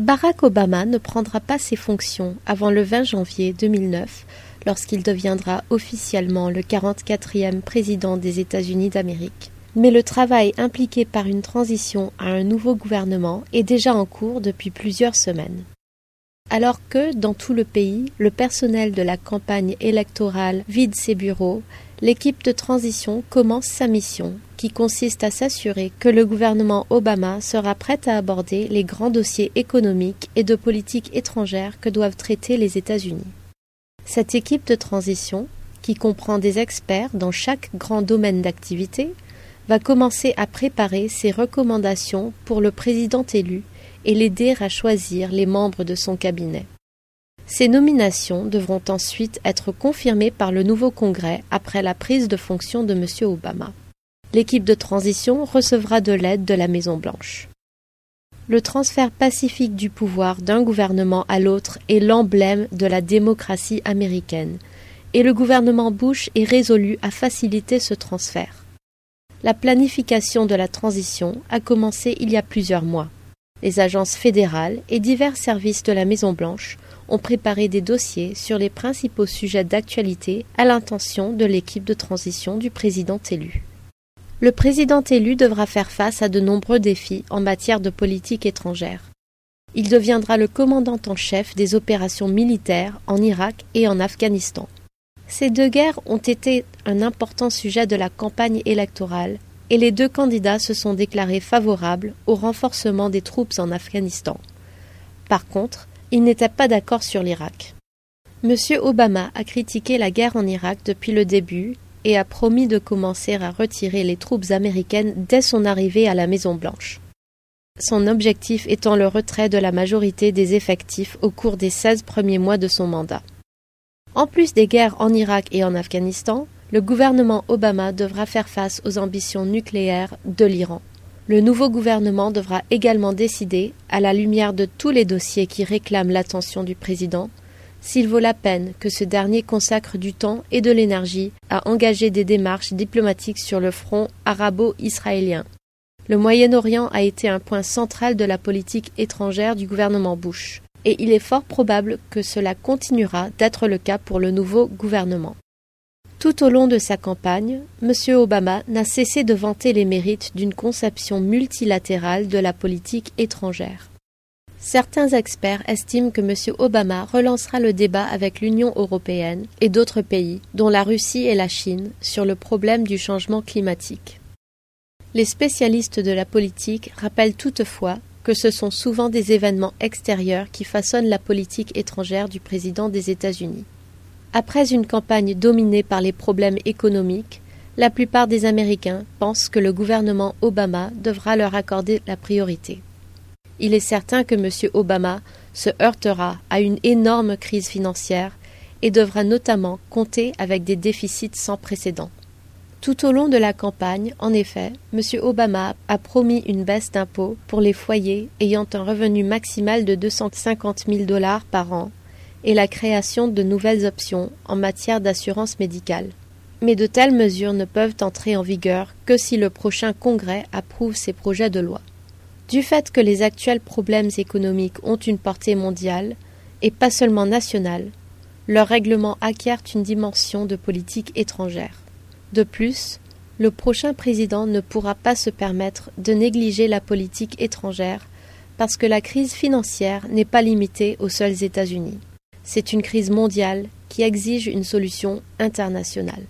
Barack Obama ne prendra pas ses fonctions avant le 20 janvier 2009, lorsqu'il deviendra officiellement le 44e président des États-Unis d'Amérique. Mais le travail impliqué par une transition à un nouveau gouvernement est déjà en cours depuis plusieurs semaines. Alors que, dans tout le pays, le personnel de la campagne électorale vide ses bureaux, l'équipe de transition commence sa mission, qui consiste à s'assurer que le gouvernement Obama sera prêt à aborder les grands dossiers économiques et de politique étrangère que doivent traiter les États-Unis. Cette équipe de transition, qui comprend des experts dans chaque grand domaine d'activité, va commencer à préparer ses recommandations pour le président élu et l'aider à choisir les membres de son cabinet. Ces nominations devront ensuite être confirmées par le nouveau Congrès après la prise de fonction de M. Obama. L'équipe de transition recevra de l'aide de la Maison Blanche. Le transfert pacifique du pouvoir d'un gouvernement à l'autre est l'emblème de la démocratie américaine, et le gouvernement Bush est résolu à faciliter ce transfert. La planification de la transition a commencé il y a plusieurs mois. Les agences fédérales et divers services de la Maison Blanche ont préparé des dossiers sur les principaux sujets d'actualité à l'intention de l'équipe de transition du président élu. Le président élu devra faire face à de nombreux défis en matière de politique étrangère. Il deviendra le commandant en chef des opérations militaires en Irak et en Afghanistan. Ces deux guerres ont été un important sujet de la campagne électorale et les deux candidats se sont déclarés favorables au renforcement des troupes en Afghanistan. Par contre, ils n'étaient pas d'accord sur l'Irak. M. Obama a critiqué la guerre en Irak depuis le début et a promis de commencer à retirer les troupes américaines dès son arrivée à la Maison Blanche. Son objectif étant le retrait de la majorité des effectifs au cours des 16 premiers mois de son mandat. En plus des guerres en Irak et en Afghanistan, le gouvernement Obama devra faire face aux ambitions nucléaires de l'Iran. Le nouveau gouvernement devra également décider, à la lumière de tous les dossiers qui réclament l'attention du président, s'il vaut la peine que ce dernier consacre du temps et de l'énergie à engager des démarches diplomatiques sur le front arabo-israélien. Le Moyen-Orient a été un point central de la politique étrangère du gouvernement Bush, et il est fort probable que cela continuera d'être le cas pour le nouveau gouvernement. Tout au long de sa campagne, M. Obama n'a cessé de vanter les mérites d'une conception multilatérale de la politique étrangère. Certains experts estiment que M. Obama relancera le débat avec l'Union européenne et d'autres pays, dont la Russie et la Chine, sur le problème du changement climatique. Les spécialistes de la politique rappellent toutefois que ce sont souvent des événements extérieurs qui façonnent la politique étrangère du président des États-Unis. Après une campagne dominée par les problèmes économiques, la plupart des Américains pensent que le gouvernement Obama devra leur accorder la priorité. Il est certain que M. Obama se heurtera à une énorme crise financière et devra notamment compter avec des déficits sans précédent. Tout au long de la campagne, en effet, M. Obama a promis une baisse d'impôts pour les foyers ayant un revenu maximal de 250 000 dollars par an et la création de nouvelles options en matière d'assurance médicale. Mais de telles mesures ne peuvent entrer en vigueur que si le prochain Congrès approuve ces projets de loi. Du fait que les actuels problèmes économiques ont une portée mondiale, et pas seulement nationale, leur règlement acquiert une dimension de politique étrangère. De plus, le prochain président ne pourra pas se permettre de négliger la politique étrangère parce que la crise financière n'est pas limitée aux seuls États-Unis. C'est une crise mondiale qui exige une solution internationale.